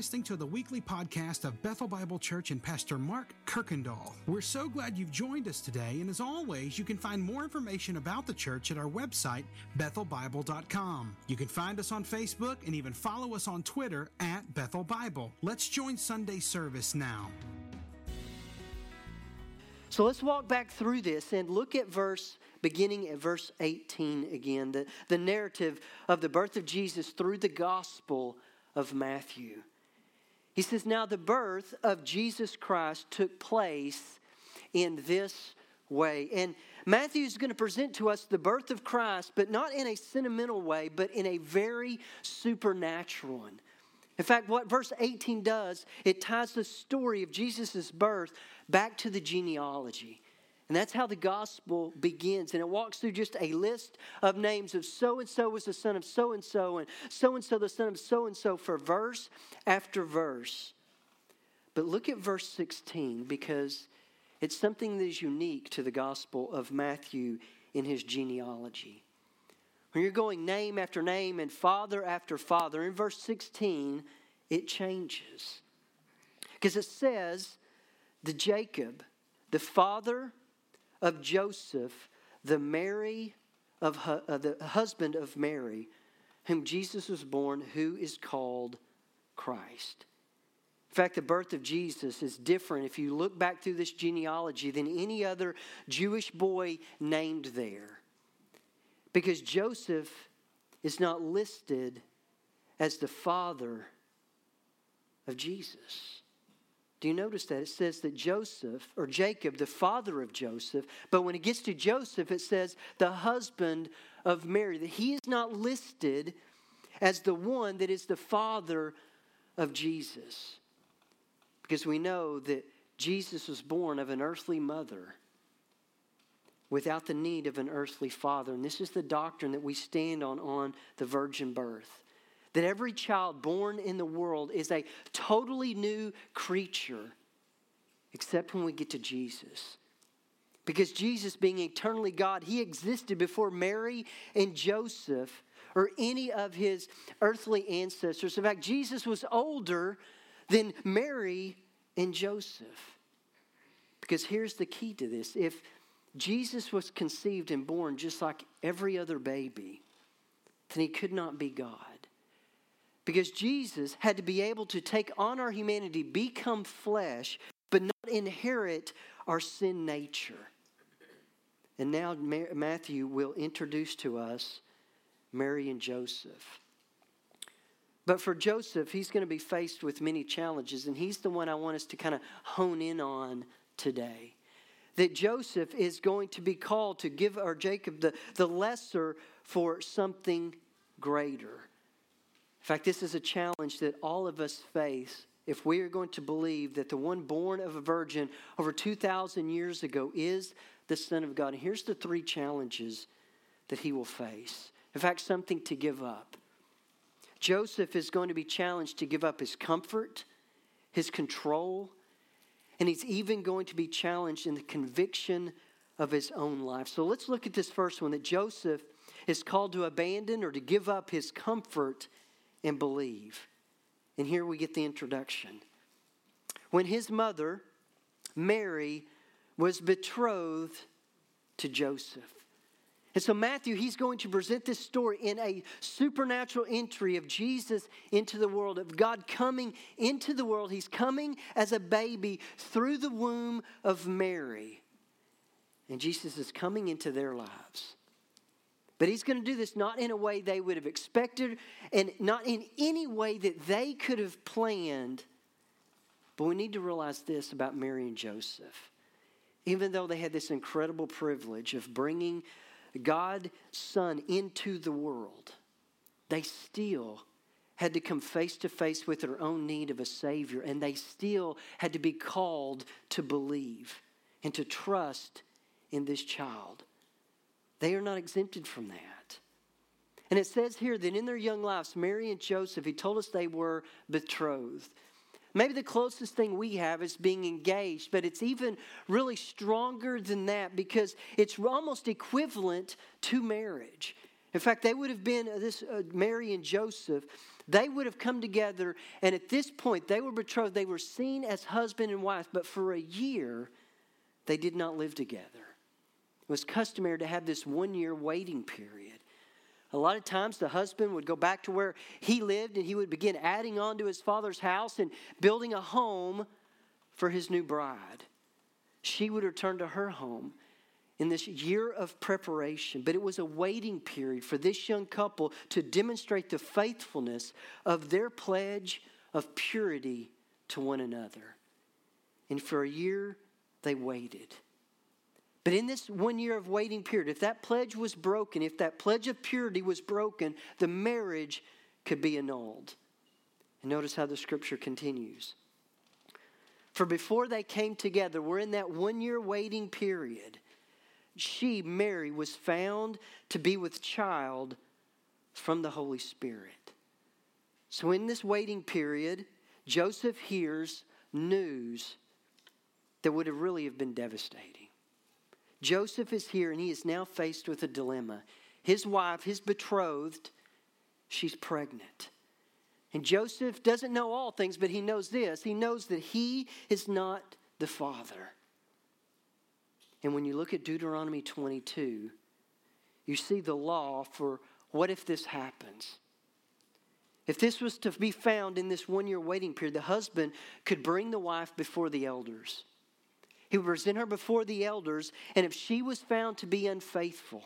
listening to the weekly podcast of Bethel Bible Church and Pastor Mark Kirkendall. We're so glad you've joined us today, and as always, you can find more information about the church at our website, bethelbible.com. You can find us on Facebook and even follow us on Twitter at Bethel Bible. Let's join Sunday service now. So let's walk back through this and look at verse beginning at verse 18 again, the, the narrative of the birth of Jesus through the gospel of Matthew. He says, Now the birth of Jesus Christ took place in this way. And Matthew is going to present to us the birth of Christ, but not in a sentimental way, but in a very supernatural one. In fact, what verse 18 does, it ties the story of Jesus' birth back to the genealogy. And that's how the gospel begins. And it walks through just a list of names of so and so was the son of so and so, and so and so the son of so and so for verse after verse. But look at verse 16 because it's something that is unique to the gospel of Matthew in his genealogy. When you're going name after name and father after father, in verse 16, it changes. Because it says, the Jacob, the father of Joseph, the Mary of uh, the husband of Mary, whom Jesus was born, who is called Christ. In fact, the birth of Jesus is different if you look back through this genealogy than any other Jewish boy named there. Because Joseph is not listed as the father of Jesus. Do you notice that? It says that Joseph, or Jacob, the father of Joseph, but when it gets to Joseph, it says the husband of Mary, that he is not listed as the one that is the father of Jesus. Because we know that Jesus was born of an earthly mother without the need of an earthly father. And this is the doctrine that we stand on on the virgin birth that every child born in the world is a totally new creature, except when we get to Jesus. Because Jesus, being eternally God, he existed before Mary and Joseph or any of his earthly ancestors. In fact, Jesus was older than Mary and Joseph. Because here's the key to this if Jesus was conceived and born just like every other baby, then he could not be God. Because Jesus had to be able to take on our humanity, become flesh, but not inherit our sin nature. And now Matthew will introduce to us Mary and Joseph. But for Joseph, he's going to be faced with many challenges, and he's the one I want us to kind of hone in on today. That Joseph is going to be called to give, or Jacob, the, the lesser for something greater. In fact, this is a challenge that all of us face if we are going to believe that the one born of a virgin over 2,000 years ago is the Son of God. And here's the three challenges that he will face. In fact, something to give up. Joseph is going to be challenged to give up his comfort, his control, and he's even going to be challenged in the conviction of his own life. So let's look at this first one that Joseph is called to abandon or to give up his comfort and believe. And here we get the introduction. When his mother, Mary, was betrothed to Joseph. And so, Matthew, he's going to present this story in a supernatural entry of Jesus into the world, of God coming into the world. He's coming as a baby through the womb of Mary. And Jesus is coming into their lives. But he's going to do this not in a way they would have expected and not in any way that they could have planned. But we need to realize this about Mary and Joseph. Even though they had this incredible privilege of bringing God's Son into the world, they still had to come face to face with their own need of a Savior, and they still had to be called to believe and to trust in this child. They are not exempted from that. And it says here that in their young lives, Mary and Joseph, he told us they were betrothed. Maybe the closest thing we have is being engaged, but it's even really stronger than that because it's almost equivalent to marriage. In fact, they would have been uh, this uh, Mary and Joseph. They would have come together, and at this point, they were betrothed. They were seen as husband and wife, but for a year, they did not live together. Was customary to have this one year waiting period. A lot of times, the husband would go back to where he lived and he would begin adding on to his father's house and building a home for his new bride. She would return to her home in this year of preparation, but it was a waiting period for this young couple to demonstrate the faithfulness of their pledge of purity to one another. And for a year, they waited. But in this one year of waiting period, if that pledge was broken, if that pledge of purity was broken, the marriage could be annulled. And notice how the scripture continues. For before they came together, we're in that one year waiting period she, Mary, was found to be with child from the Holy Spirit. So, in this waiting period, Joseph hears news that would have really have been devastating. Joseph is here and he is now faced with a dilemma. His wife, his betrothed, she's pregnant. And Joseph doesn't know all things, but he knows this. He knows that he is not the father. And when you look at Deuteronomy 22, you see the law for what if this happens? If this was to be found in this one year waiting period, the husband could bring the wife before the elders. He would present her before the elders, and if she was found to be unfaithful,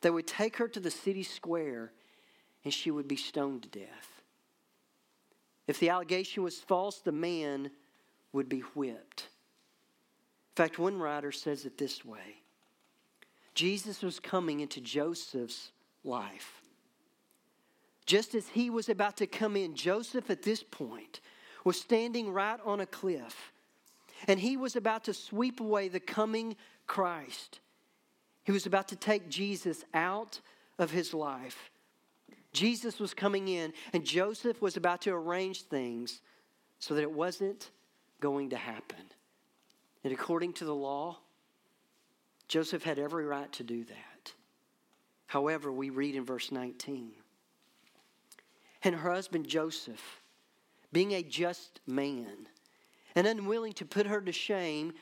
they would take her to the city square and she would be stoned to death. If the allegation was false, the man would be whipped. In fact, one writer says it this way Jesus was coming into Joseph's life. Just as he was about to come in, Joseph at this point was standing right on a cliff. And he was about to sweep away the coming Christ. He was about to take Jesus out of his life. Jesus was coming in, and Joseph was about to arrange things so that it wasn't going to happen. And according to the law, Joseph had every right to do that. However, we read in verse 19 and her husband Joseph, being a just man and unwilling to put her to shame,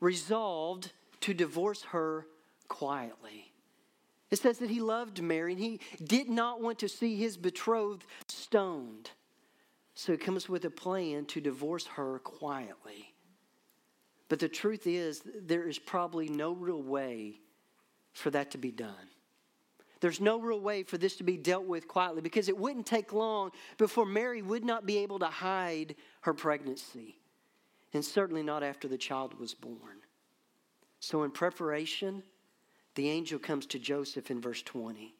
resolved to divorce her quietly. It says that he loved Mary and he did not want to see his betrothed stoned. So he comes with a plan to divorce her quietly. But the truth is, there is probably no real way for that to be done. There's no real way for this to be dealt with quietly because it wouldn't take long before Mary would not be able to hide her pregnancy, and certainly not after the child was born. So, in preparation, the angel comes to Joseph in verse 20.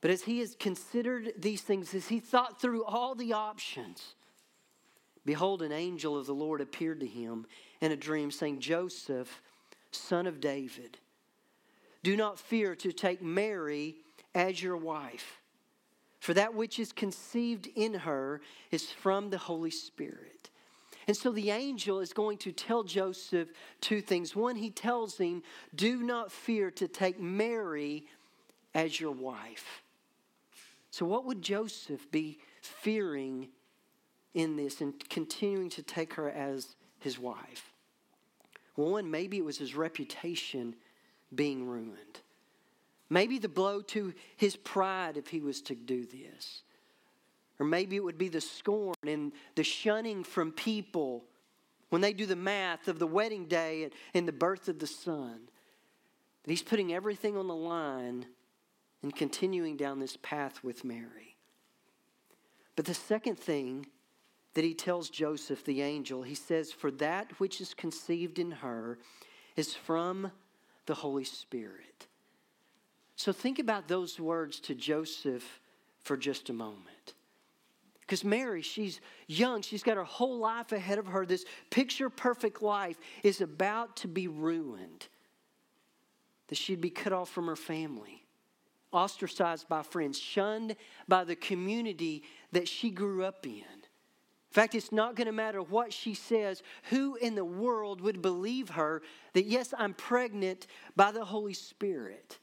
But as he has considered these things, as he thought through all the options, Behold, an angel of the Lord appeared to him in a dream, saying, Joseph, son of David, do not fear to take Mary as your wife, for that which is conceived in her is from the Holy Spirit. And so the angel is going to tell Joseph two things. One, he tells him, Do not fear to take Mary as your wife. So, what would Joseph be fearing in this and continuing to take her as his wife? One, maybe it was his reputation being ruined. Maybe the blow to his pride if he was to do this. Or maybe it would be the scorn and the shunning from people when they do the math of the wedding day and the birth of the son. That he's putting everything on the line and continuing down this path with Mary. But the second thing that he tells Joseph, the angel, he says, For that which is conceived in her is from the Holy Spirit. So think about those words to Joseph for just a moment. Because Mary, she's young, she's got her whole life ahead of her. This picture perfect life is about to be ruined. That she'd be cut off from her family, ostracized by friends, shunned by the community that she grew up in. In fact, it's not going to matter what she says. Who in the world would believe her that, yes, I'm pregnant by the Holy Spirit?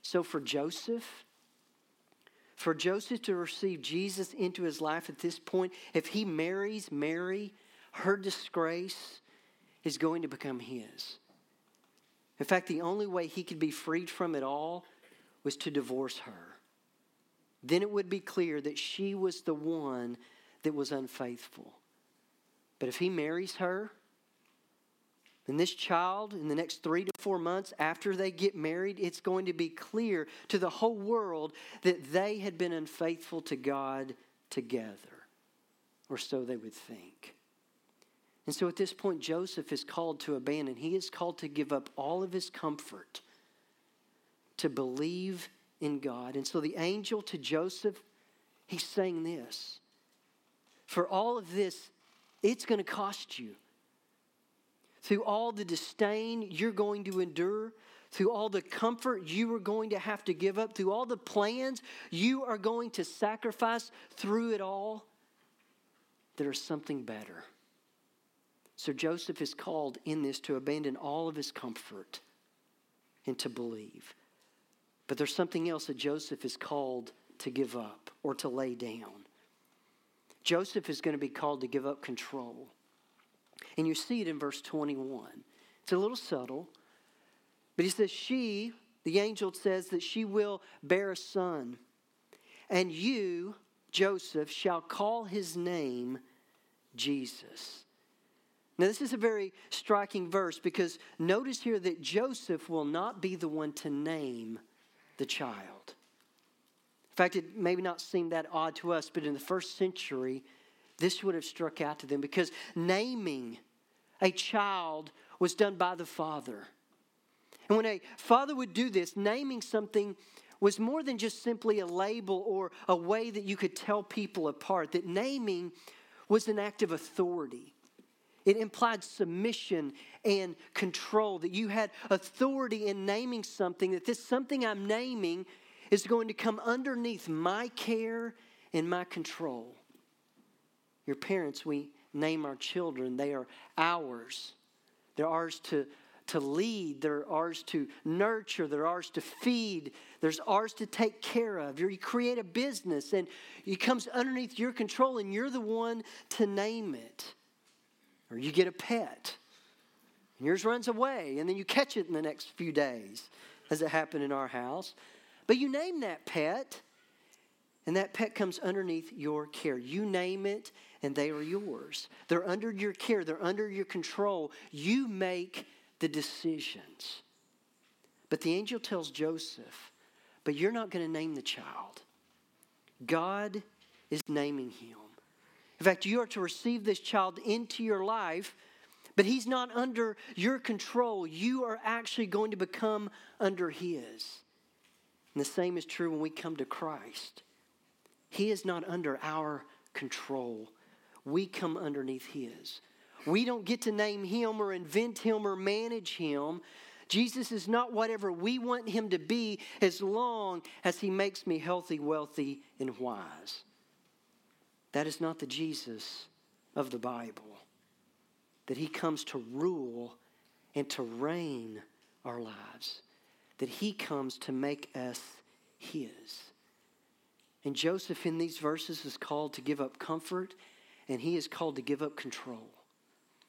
So for Joseph, for Joseph to receive Jesus into his life at this point, if he marries Mary, her disgrace is going to become his. In fact, the only way he could be freed from it all was to divorce her. Then it would be clear that she was the one that was unfaithful. But if he marries her, then this child, in the next three to four months after they get married, it's going to be clear to the whole world that they had been unfaithful to God together, or so they would think. And so at this point, Joseph is called to abandon. He is called to give up all of his comfort to believe in God. And so the angel to Joseph, he's saying this For all of this, it's going to cost you. Through all the disdain you're going to endure, through all the comfort you are going to have to give up, through all the plans you are going to sacrifice, through it all, there's something better. So Joseph is called in this to abandon all of his comfort and to believe. But there's something else that Joseph is called to give up or to lay down. Joseph is going to be called to give up control. And you see it in verse 21. It's a little subtle, but he says, She, the angel says that she will bear a son, and you, Joseph, shall call his name Jesus now, this is a very striking verse because notice here that Joseph will not be the one to name the child. In fact, it may not seem that odd to us, but in the first century, this would have struck out to them because naming a child was done by the father. And when a father would do this, naming something was more than just simply a label or a way that you could tell people apart, that naming was an act of authority. It implied submission and control, that you had authority in naming something, that this something I'm naming is going to come underneath my care and my control. Your parents, we name our children, they are ours. They're ours to, to lead, they're ours to nurture, they're ours to feed, there's ours to take care of. You create a business and it comes underneath your control, and you're the one to name it. Or you get a pet, and yours runs away, and then you catch it in the next few days, as it happened in our house. But you name that pet, and that pet comes underneath your care. You name it, and they are yours. They're under your care, they're under your control. You make the decisions. But the angel tells Joseph, But you're not going to name the child. God is naming him. In fact, you are to receive this child into your life, but he's not under your control. You are actually going to become under his. And the same is true when we come to Christ. He is not under our control, we come underneath his. We don't get to name him or invent him or manage him. Jesus is not whatever we want him to be as long as he makes me healthy, wealthy, and wise. That is not the Jesus of the Bible. That he comes to rule and to reign our lives. That he comes to make us his. And Joseph in these verses is called to give up comfort and he is called to give up control.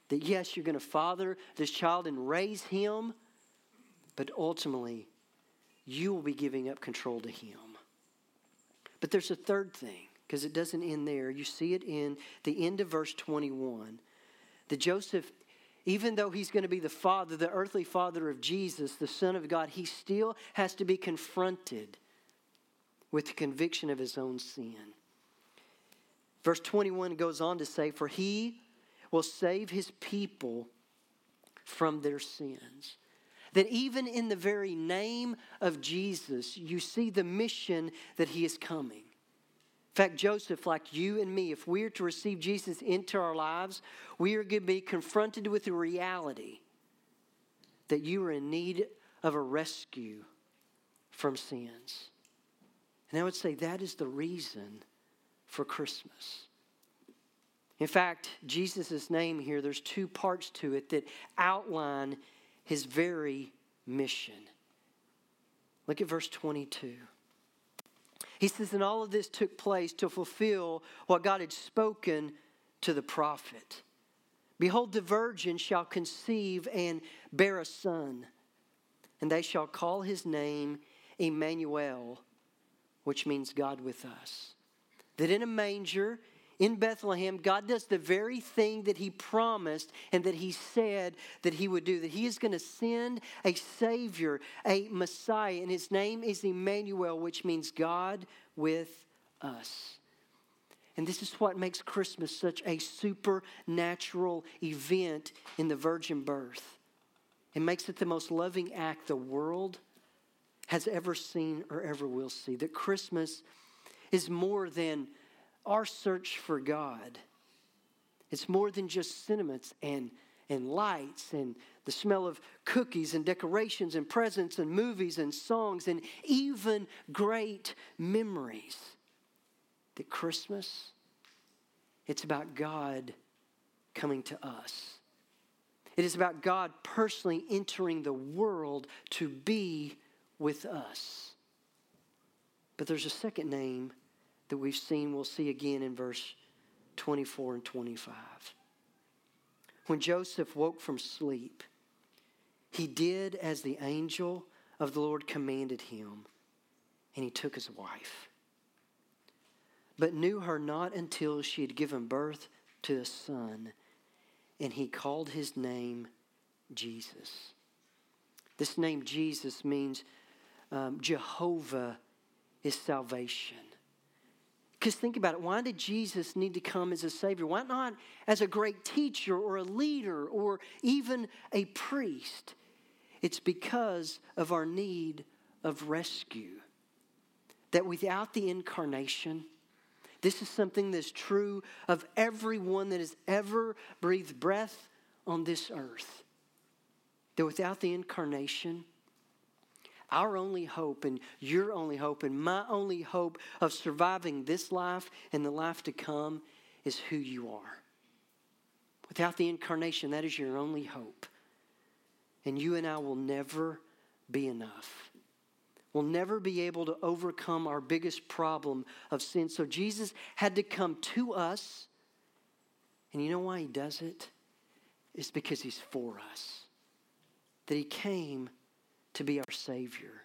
That yes, you're going to father this child and raise him, but ultimately you will be giving up control to him. But there's a third thing because it doesn't end there. You see it in the end of verse 21. That Joseph, even though he's going to be the father, the earthly father of Jesus, the Son of God, he still has to be confronted with the conviction of his own sin. Verse 21 goes on to say, For he will save his people from their sins. That even in the very name of Jesus, you see the mission that he is coming In fact, Joseph, like you and me, if we're to receive Jesus into our lives, we are going to be confronted with the reality that you are in need of a rescue from sins. And I would say that is the reason for Christmas. In fact, Jesus' name here, there's two parts to it that outline his very mission. Look at verse 22. He says, and all of this took place to fulfill what God had spoken to the prophet. Behold, the virgin shall conceive and bear a son, and they shall call his name Emmanuel, which means God with us. That in a manger in Bethlehem, God does the very thing that He promised and that He said that He would do. That He is going to send a Savior, a Messiah, and His name is Emmanuel, which means God with us. And this is what makes Christmas such a supernatural event in the virgin birth. It makes it the most loving act the world has ever seen or ever will see. That Christmas is more than our search for God. It's more than just sentiments and, and lights and the smell of cookies and decorations and presents and movies and songs and even great memories. That Christmas, it's about God coming to us. It is about God personally entering the world to be with us. But there's a second name that we've seen, we'll see again in verse 24 and 25. When Joseph woke from sleep, he did as the angel of the Lord commanded him, and he took his wife. But knew her not until she had given birth to a son, and he called his name Jesus. This name Jesus means um, Jehovah is salvation. Because think about it. Why did Jesus need to come as a Savior? Why not as a great teacher or a leader or even a priest? It's because of our need of rescue. That without the incarnation, this is something that's true of everyone that has ever breathed breath on this earth. That without the incarnation, our only hope and your only hope and my only hope of surviving this life and the life to come is who you are. Without the incarnation, that is your only hope. And you and I will never be enough. We'll never be able to overcome our biggest problem of sin. So Jesus had to come to us. And you know why he does it? It's because he's for us. That he came to be our Savior.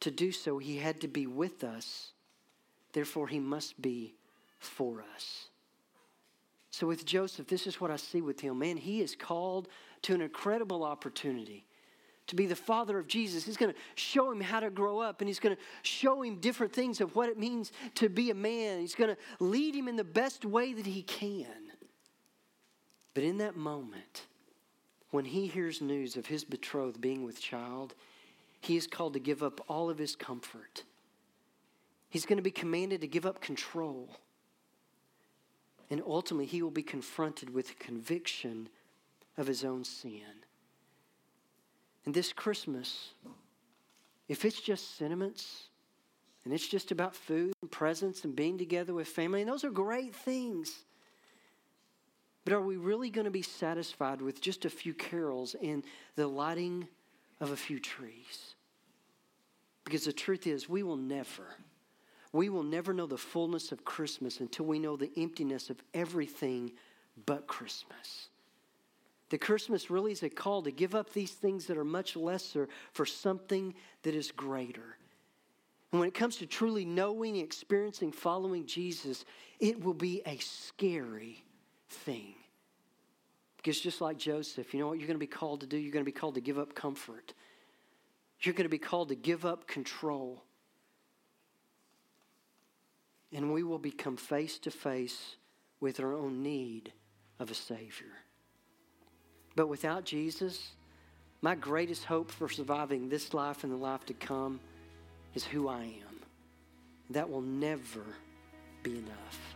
To do so, he had to be with us. Therefore, he must be for us. So, with Joseph, this is what I see with him. Man, he is called to an incredible opportunity to be the father of Jesus. He's going to show him how to grow up and he's going to show him different things of what it means to be a man. He's going to lead him in the best way that he can. But in that moment, when he hears news of his betrothed being with child, he is called to give up all of his comfort. He's going to be commanded to give up control. And ultimately, he will be confronted with conviction of his own sin. And this Christmas, if it's just sentiments and it's just about food and presents and being together with family, and those are great things. But are we really going to be satisfied with just a few carols and the lighting of a few trees? Because the truth is, we will never, we will never know the fullness of Christmas until we know the emptiness of everything but Christmas. The Christmas really is a call to give up these things that are much lesser for something that is greater. And when it comes to truly knowing, experiencing, following Jesus, it will be a scary thing. Because just like Joseph, you know what you're going to be called to do? You're going to be called to give up comfort. You're going to be called to give up control. And we will become face to face with our own need of a Savior. But without Jesus, my greatest hope for surviving this life and the life to come is who I am. That will never be enough.